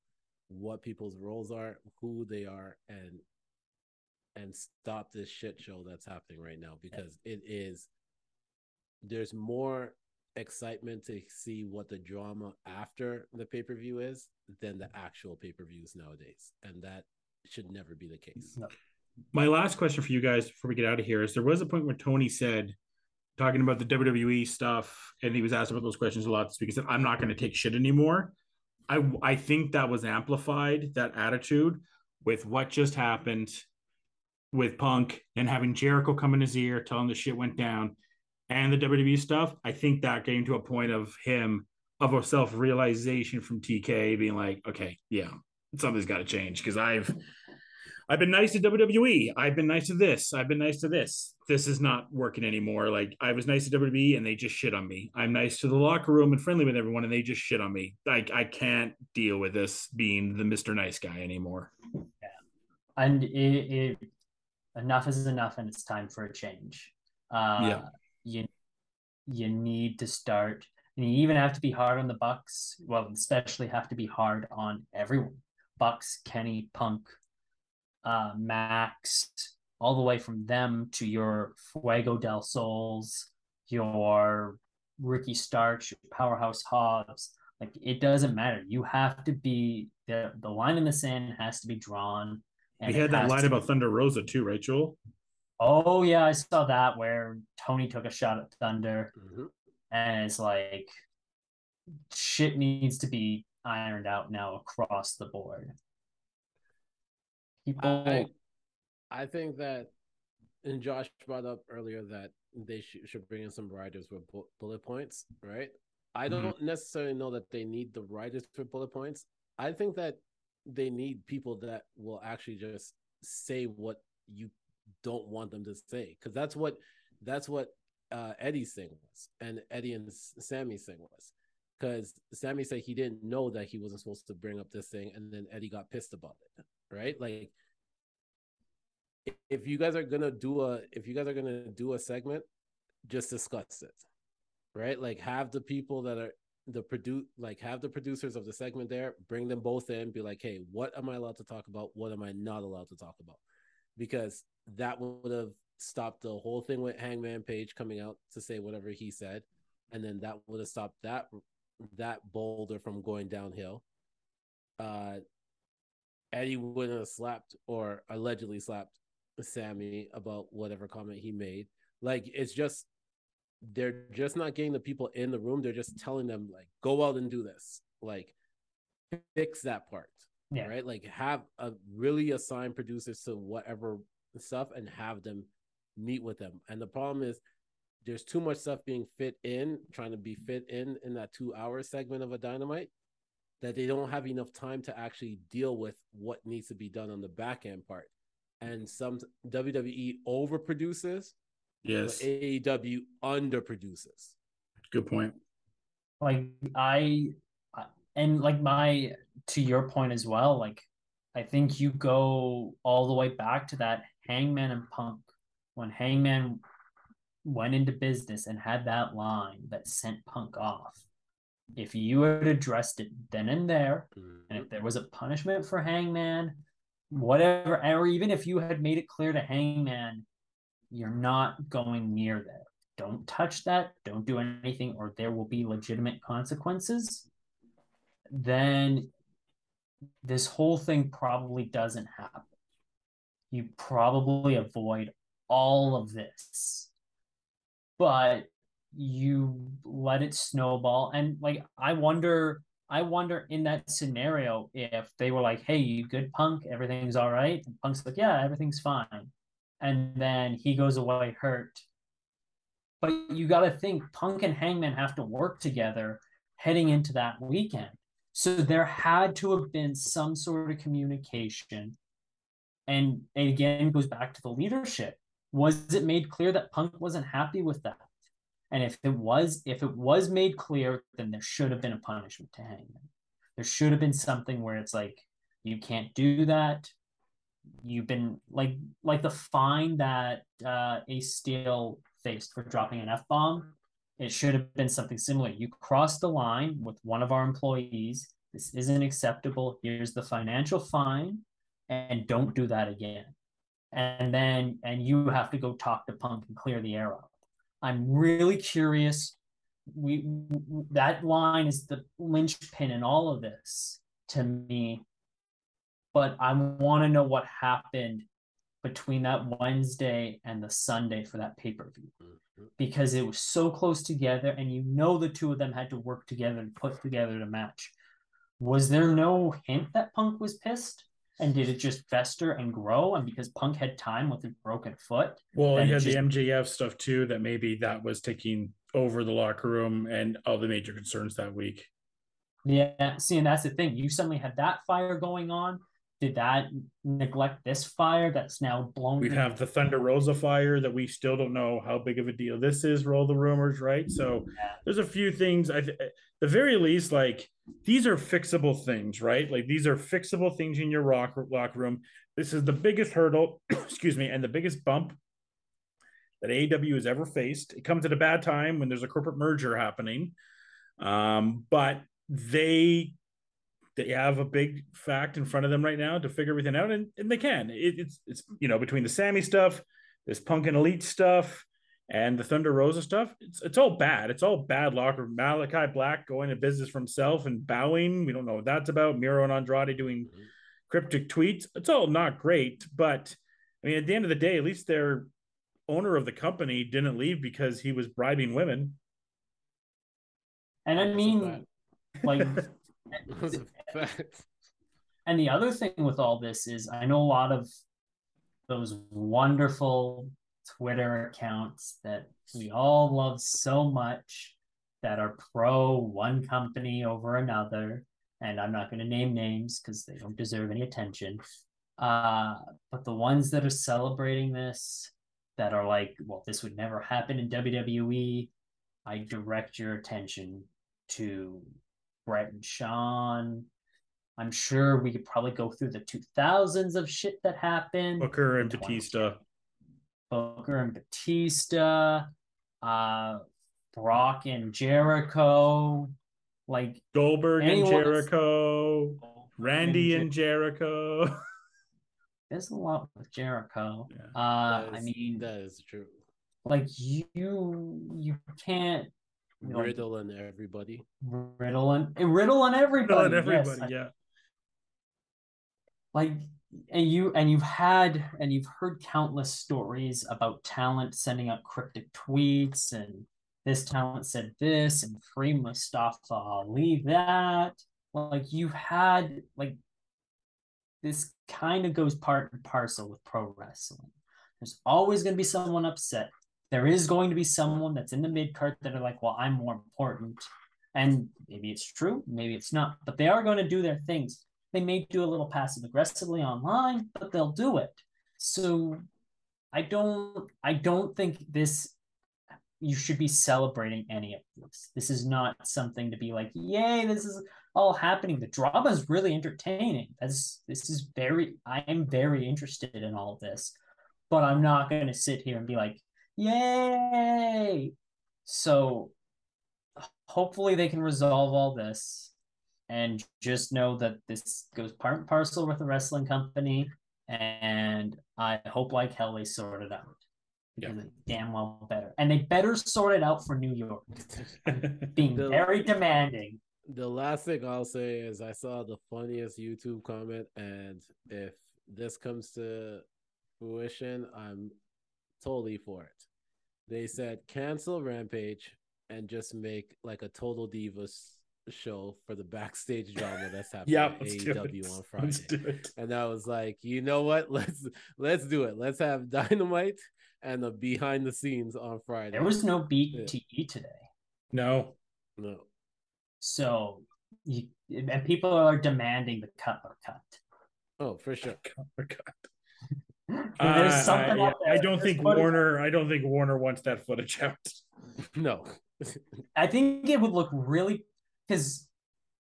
what people's roles are who they are and and stop this shit show that's happening right now because it is there's more excitement to see what the drama after the pay-per-view is than the actual pay-per-views nowadays and that should never be the case No. My last question for you guys before we get out of here is there was a point where Tony said, talking about the WWE stuff, and he was asked about those questions a lot this week. He said, I'm not going to take shit anymore. I I think that was amplified, that attitude, with what just happened with Punk and having Jericho come in his ear, telling the shit went down, and the WWE stuff. I think that came to a point of him of a self realization from TK being like, okay, yeah, something's got to change because I've I've been nice to WWE. I've been nice to this. I've been nice to this. This is not working anymore. Like I was nice to WWE and they just shit on me. I'm nice to the locker room and friendly with everyone and they just shit on me. Like I can't deal with this being the Mr. Nice guy anymore. Yeah. and it, it enough is enough and it's time for a change. Uh Yeah. you you need to start and you even have to be hard on the bucks well especially have to be hard on everyone. Bucks kenny punk uh max all the way from them to your fuego del sols your ricky Starks your powerhouse hobbs. Like it doesn't matter. You have to be the the line in the sand has to be drawn We had that has line to- about Thunder Rosa too, right, Joel? Oh yeah, I saw that where Tony took a shot at Thunder, Mhm. and it's like shit needs to be ironed out now across the board. People, I, I think that, and Josh brought up earlier that they sh- should bring in some riders with bu- bullet points, right? I don't necessarily know that they need the riders for bullet points. I think that they need people that will actually just say what you don't want them to say, because that's what that's what uh, Eddie's thing was, and Eddie and Sammy's thing was. Because Sammy said he didn't know that he wasn't supposed to bring up this thing, and then Eddie got pissed about it right? Like if you guys are gonna do a if you guys are gonna do a segment, just discuss it. Right? Like have the people that are the produce like have the producers of the segment there, bring them both in, be like, hey, what am I allowed to talk about? What am I not allowed to talk about? Because that would have stopped the whole thing with Hangman Page coming out to say whatever he said, and then that would have stopped that that boulder from going downhill. Uh Eddie wouldn't have slapped or allegedly slapped Sammy about whatever comment he made. Like it's just they're just not getting the people in the room. They're just telling them like go out and do this. Like fix that part. Yeah. Right? Like have a really assign producers to whatever stuff and have them meet with them. And the problem is there's too much stuff being fit in, trying to be fit in in that two hour segment of a dynamite that they don't have enough time to actually deal with what needs to be done on the back end part. and some WWE overproduces, Yes. but AEW underproduces. Good point. like I I- and like my to your point as well like I think you go all the way back to that Hangman and Punk when Hangman went into business and had that line that sent Punk off if you had addressed it then and there and if mm-hmm. there was a punishment for Hangman whatever or even if you had made it clear to Hangman you're not going near there don't touch that, don't do anything, or there will be legitimate consequences, then this whole thing probably doesn't happen. You probably avoid all of this. But you let it snowball. And like I wonder, I wonder in that scenario if they were like, Hey, you good punk, everything's all right. And punk's like, Yeah, everything's fine. And then he goes away hurt but you got to think Punk and Hangman have to work together heading into that weekend. So there had to have been some sort of communication. And it again goes back to the leadership. Was it made clear that Punk wasn't happy with that? And if it was, if it was made clear, then there should have been a punishment to Hangman. There should have been something where it's like, you can't do that. You've been like like the fine that uh Ace Steel faced for dropping an F bomb. It should have been something similar. You crossed the line with one of our employees. This isn't acceptable. Here's the financial fine, and don't do that again. And then, and you have to go talk to Punk and clear the air up. I'm really curious. We that line is the linchpin in all of this to me. But I want to know what happened between that Wednesday and the Sunday for that pay per view mm-hmm. because it was so close together, and you know the two of them had to work together and put together the match. Was there no hint that Punk was pissed? And did it just fester and grow? And because Punk had time with his broken foot, Well, And you had just- the MJF stuff too, that maybe that was taking over the locker room and all the major concerns that week. yeah. See, and that's the thing. You suddenly had that fire going on. Did that neglect this fire that's now blown? We have the Thunder Rosa fire that we still don't know how big of a deal this is. Roll the rumors, right? So Yeah. there's a few things. I, th- at the very least, like these are fixable things, right? Like these are fixable things in your rock locker room. This is the biggest hurdle, (clears throat) excuse me, and the biggest bump that AEW has ever faced. It comes at a bad time when there's a corporate merger happening, um, but they they have a big fact in front of them right now to figure everything out, and, and they can. It, it's it's you know between the Sammy stuff, this Punk and Elite stuff, and the Thunder Rosa stuff. It's it's all bad. It's all bad locker. Malakai Black going to business for himself and bowing. We don't know what that's about. Miro and Andrade doing cryptic tweets. It's all not great, but I mean, at the end of the day, at least their owner of the company didn't leave because he was bribing women. and I mean, like, (laughs) And the other thing with all this is I know a lot of those wonderful Twitter accounts that we all love so much that are pro one company over another. And I'm not going to name names because they don't deserve any attention. Uh, but the ones that are celebrating this, that are like, well, this would never happen in WWE, I direct your attention to Bret and Shawn. I'm sure we could probably go through the 2000s of shit that happened. Booker and Batista. Booker and Batista, uh, Brock and Jericho, like Goldberg and Anyone- Jericho. Randy and Jericho. (laughs) there's a lot with Jericho. Yeah. Uh, That I mean, that is true. like you, you can't you know, Riddle and everybody. riddle and, and eh, riddle and everybody. Not everybody, yes. Yeah. like and you and you've had and you've heard countless stories about talent sending out cryptic tweets and this talent said this and free Mustafa Ali that like you've had like this kind of goes part and parcel with pro wrestling there's always going to be someone upset there is going to be someone that's in the mid card that are like well i'm more important and maybe it's true maybe it's not but they are going to do their things they may do a little passive aggressively online, but they'll do it. So I don't I don't think this you should be celebrating any of this. This is not something to be like, yay, this is all happening. The drama is really entertaining. That's this is very I am very interested in all of this. But I'm not gonna sit here and be like, yay. So hopefully they can resolve all this and just know that this goes part and parcel with the wrestling company and I hope like hell they sort it out. Because it's damn well better. And they better sort it out for New York. (laughs) Being The- very demanding. The last thing I'll say is I saw the funniest YouTube comment, and if this comes to fruition, I'm totally for it. They said cancel Rampage and just make like a Total Divas show for the backstage drama that's (laughs) happening yeah, at let's do AEW it. on (laughs) Friday. Let's do it. And I was like, you know what? (laughs) Let's let's do it. Let's have Dynamite and the behind the scenes on Friday. There was no BTE today. No. no. So you and people are demanding the Cutler cut. Oh, for sure. There's Uh, something I, there. I don't There's think footage- Warner. I don't think Warner wants that footage out. (laughs) No. I think it would look really because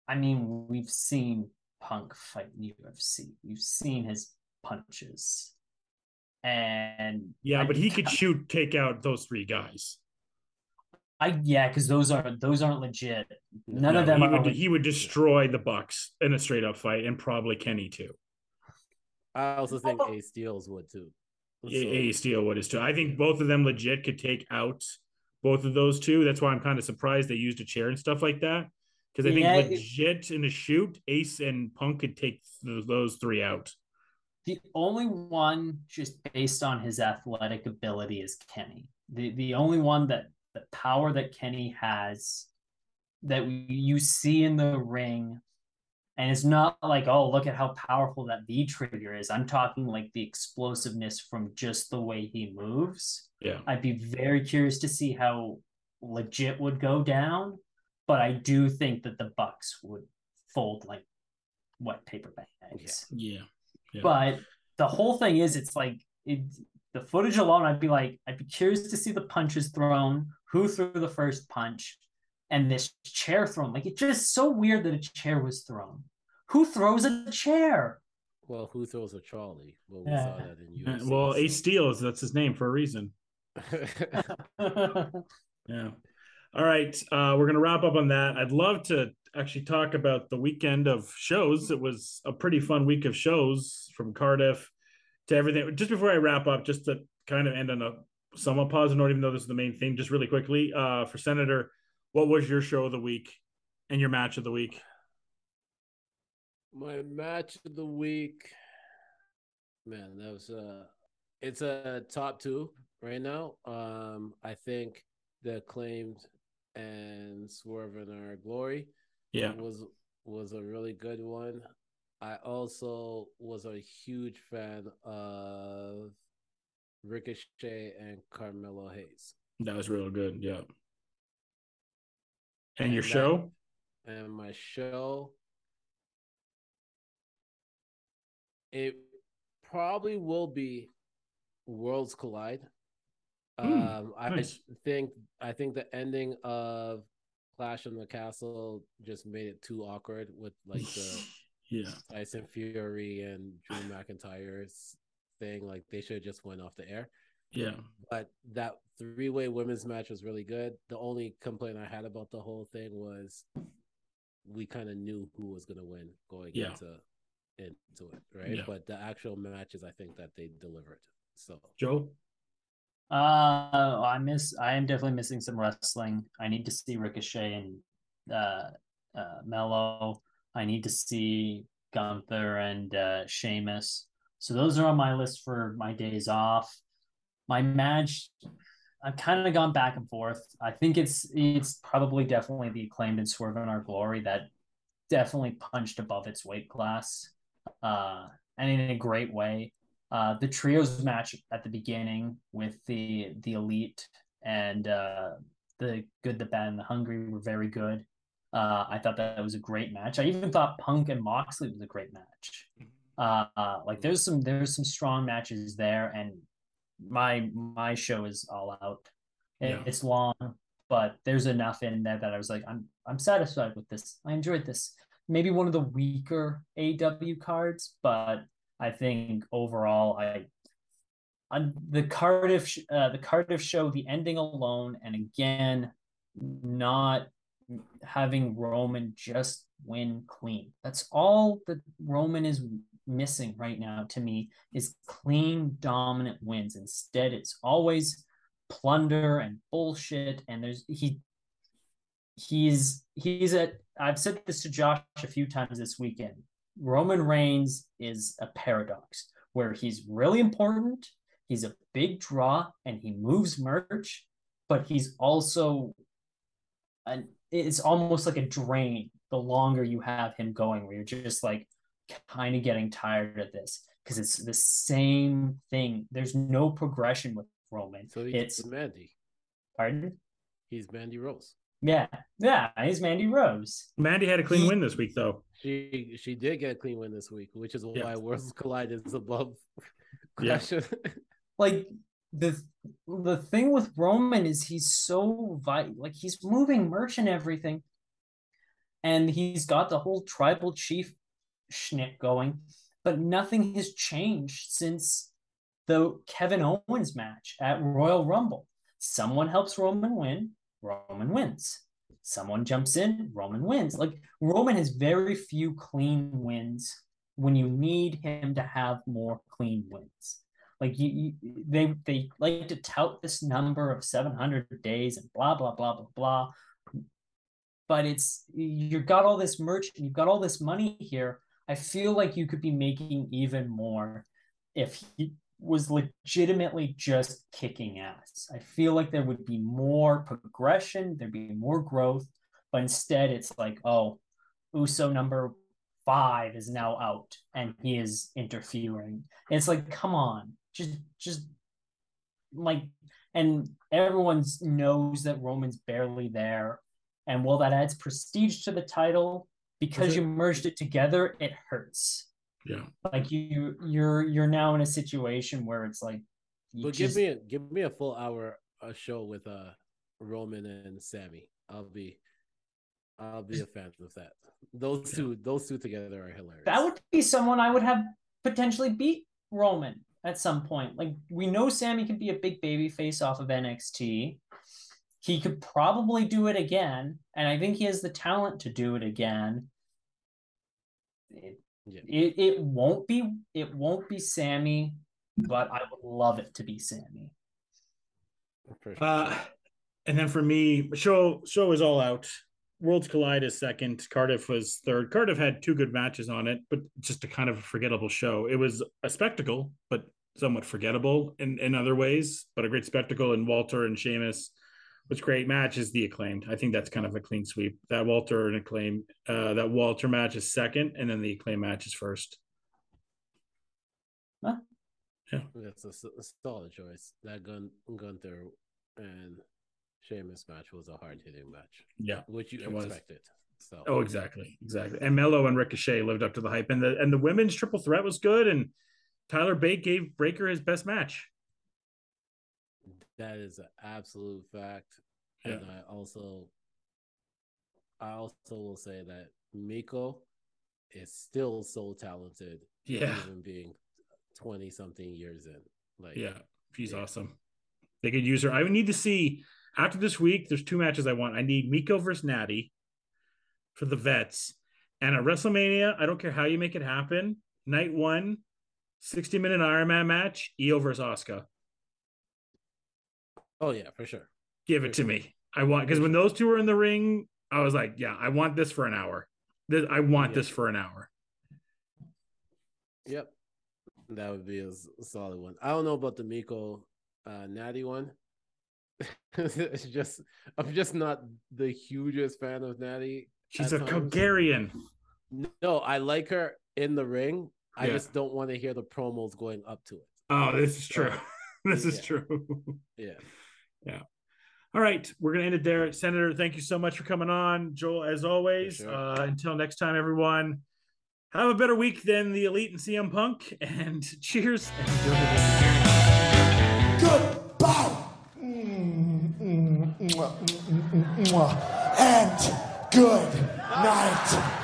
I mean we've seen Punk fight in UFC. We've seen his punches. And Yeah, I- but he could shoot, take out those three guys. I yeah, because those are those aren't legit. None of them he are would, he would destroy the Bucks in a straight up fight, and probably Kenny too. I also think oh. Ace Steels would too. A Ace Steel would is too. I think both of them legit could take out both of those two. That's why I'm kind of surprised they used a chair and stuff like that. Because I think Yeah, it- legit in a shoot, Ace and Punk could take th- those three out. The only one just based on his athletic ability is Kenny. The the only one that the power that Kenny has that you see in the ring and it's not like oh look at how powerful that V trigger is. I'm talking like the explosiveness from just the way he moves. Yeah. I'd be very curious to see how legit would go down, but I do think that the Bucks would fold like wet paper bags. Yeah. Yeah. But the whole thing is, it's like it, the footage alone. I'd be like, I'd be curious to see the punches thrown, who threw the first punch, and this chair thrown. Like it's just so weird that a chair was thrown. Who throws a chair? Well, who throws a trolley? Well, we Yeah. saw that in Uh, UFC. well, so- Ace Steels, that's his name for a reason. (laughs) Yeah. All right. Uh, we're going to wrap up on that. I'd love to actually talk about the weekend of shows. It was a pretty fun week of shows from Cardiff to everything. Just before I wrap up, just to kind of end on a somewhat positive note, even though this is the main thing, just really quickly uh, for Senator, what was your show of the week and your match of the week? My match of the week, man, that was uh it's a top two right now. Um, I think the acclaimed and Swerve in Our Glory Yeah. was was a really good one. I also was a huge fan of Ricochet and Carmelo Hayes. That was real good. Yeah. And your that- show? and my show it probably will be worlds collide Hmm, um i nice. think i think the ending of clash in the castle just made it too awkward with like the (laughs) yeah. tyson fury and drew mcintyre's thing like they should have just went off the air Yeah. but that three-way women's match was really good. The only complaint I had about the whole thing was we kind of knew who was going to win going Yeah. into into it, right? Yeah. But the actual matches, I think that they delivered. So Joe? Uh, I miss. I am definitely missing some wrestling. I need to see Ricochet and uh, uh, Melo. I need to see Gunther and uh, Sheamus. So those are on my list for my days off. My match, I've kind of gone back and forth. I think it's it's probably definitely the acclaimed and Swerve in Our Glory that definitely punched above its weight class, uh, and in a great way. Uh, the trios match at the beginning with the the elite and uh, the good, the bad, and the hungry were very good. Uh, I thought that was a great match. I even thought Punk and Moxley was a great match. Uh, uh, like there's some there's some strong matches there, and my my show is all out. It- Yeah. It's long, but there's enough in there that I was like, I'm I'm satisfied with this. I enjoyed this. Maybe one of the weaker AEW cards, but I think overall, I on the Cardiff uh, the Cardiff show, the ending alone, and again, not having Roman just win clean. That's all that Roman is missing right now to me is clean dominant wins. Instead, it's always plunder and bullshit and there's he he's he's at I've said this to Josh a few times this weekend. Roman Reigns is a paradox where he's really important, he's a big draw and he moves merch, but he's also an it's almost like a drain the longer you have him going where you're just like kind of getting tired of this because it's the same thing. There's no progression with Roman. So he's it's Mandy. pardon? He's Mandy Rose. Yeah, yeah, he's Mandy Rose. Mandy had a clean win this week, though. She she did get a clean win this week, which is Yeah. why Worlds Collide is above (laughs) Yeah. (laughs) Like the the thing with Roman is he's so vi- like he's moving merch and everything, and he's got the whole tribal chief schnick going, but nothing has changed since the Kevin Owens match at Royal Rumble. Someone helps Roman win, Roman wins. Someone jumps in, Roman wins. Like Roman has very few clean wins when you need him to have more clean wins. Like you, you they they like to tout this number of 700 days and blah blah blah blah blah. But it's you've got all this merch and you've got all this money here. I feel like you could be making even more if he was legitimately just kicking ass. I feel like there would be more progression, there'd be more growth, but instead it's like, oh, Uso number five is now out and he is interfering. It's like, come on, just just like and everyone knows that Roman's barely there. And while that adds prestige to the title, because you merged it together, it hurts Yeah. like you you're you're now in a situation where it's like you But just- give me a give me a full hour a show with uh Roman and Sammy. I'll be I'll be a fan of that. Those two those two together are hilarious. that would be someone I would have potentially beat Roman at some point. Like we know Sammy can be a big baby face off of NXT. He could probably do it again, and I think he has the talent to do it again. It, Yeah. it, it won't be it won't be Sammy, but I would love it to be Sammy. Uh, and then for me, show show is all out. Worlds Collide is second. Cardiff was third. Cardiff had two good matches on it, but just a kind of a forgettable show. It was a spectacle, but somewhat forgettable in, in other ways, but a great spectacle. And Walter and Sheamus was great match is the acclaimed. I think that's kind of a clean sweep. That Walter and acclaim, uh, that Walter match is second, and then the acclaim match is first. Yeah, That's a solid choice. That Gun Gunther and Sheamus match was a hard hitting match, Yeah. which you It was. expected. So Oh, exactly, exactly. And Melo and Ricochet lived up to the hype, and the and the women's triple threat was good. And Tyler Bate gave Breakker his best match. That is an absolute fact. Yeah. And I also I also will say that Meiko is still so talented, Yeah, even being twenty something years in. Like yeah, she's Yeah. awesome. They could use her. I would need to see after this week. There's two matches I want. I need Meiko versus Natty for the vets, and at WrestleMania. I don't care how you make it happen. Night one, 60 minute Iron Man match. IYO versus Asuka. Oh yeah, for sure. Give it to me. I want because when those two were in the ring, I was like, yeah, I want this for an hour. This, I want Yeah. this for an hour. Yep. That would be a solid one. I don't know about the Meiko uh Natty one. (laughs) it's just I'm just not the hugest fan of Natty. She's a times. Bulgarian. No, I like her in the ring. I Yeah. just don't want to hear the promos going up to it. Oh, this is true. (laughs) This is yeah. true. Yeah. All right, we're gonna end it there. Senator, thank you so much for coming on. Joel, as always. sure. Uh, until next time, everyone. Have a better week than the Elite and CM Punk. And cheers. And Goodbye. Mm, mm, mwah, mm, mm, mm. And good night, Ben.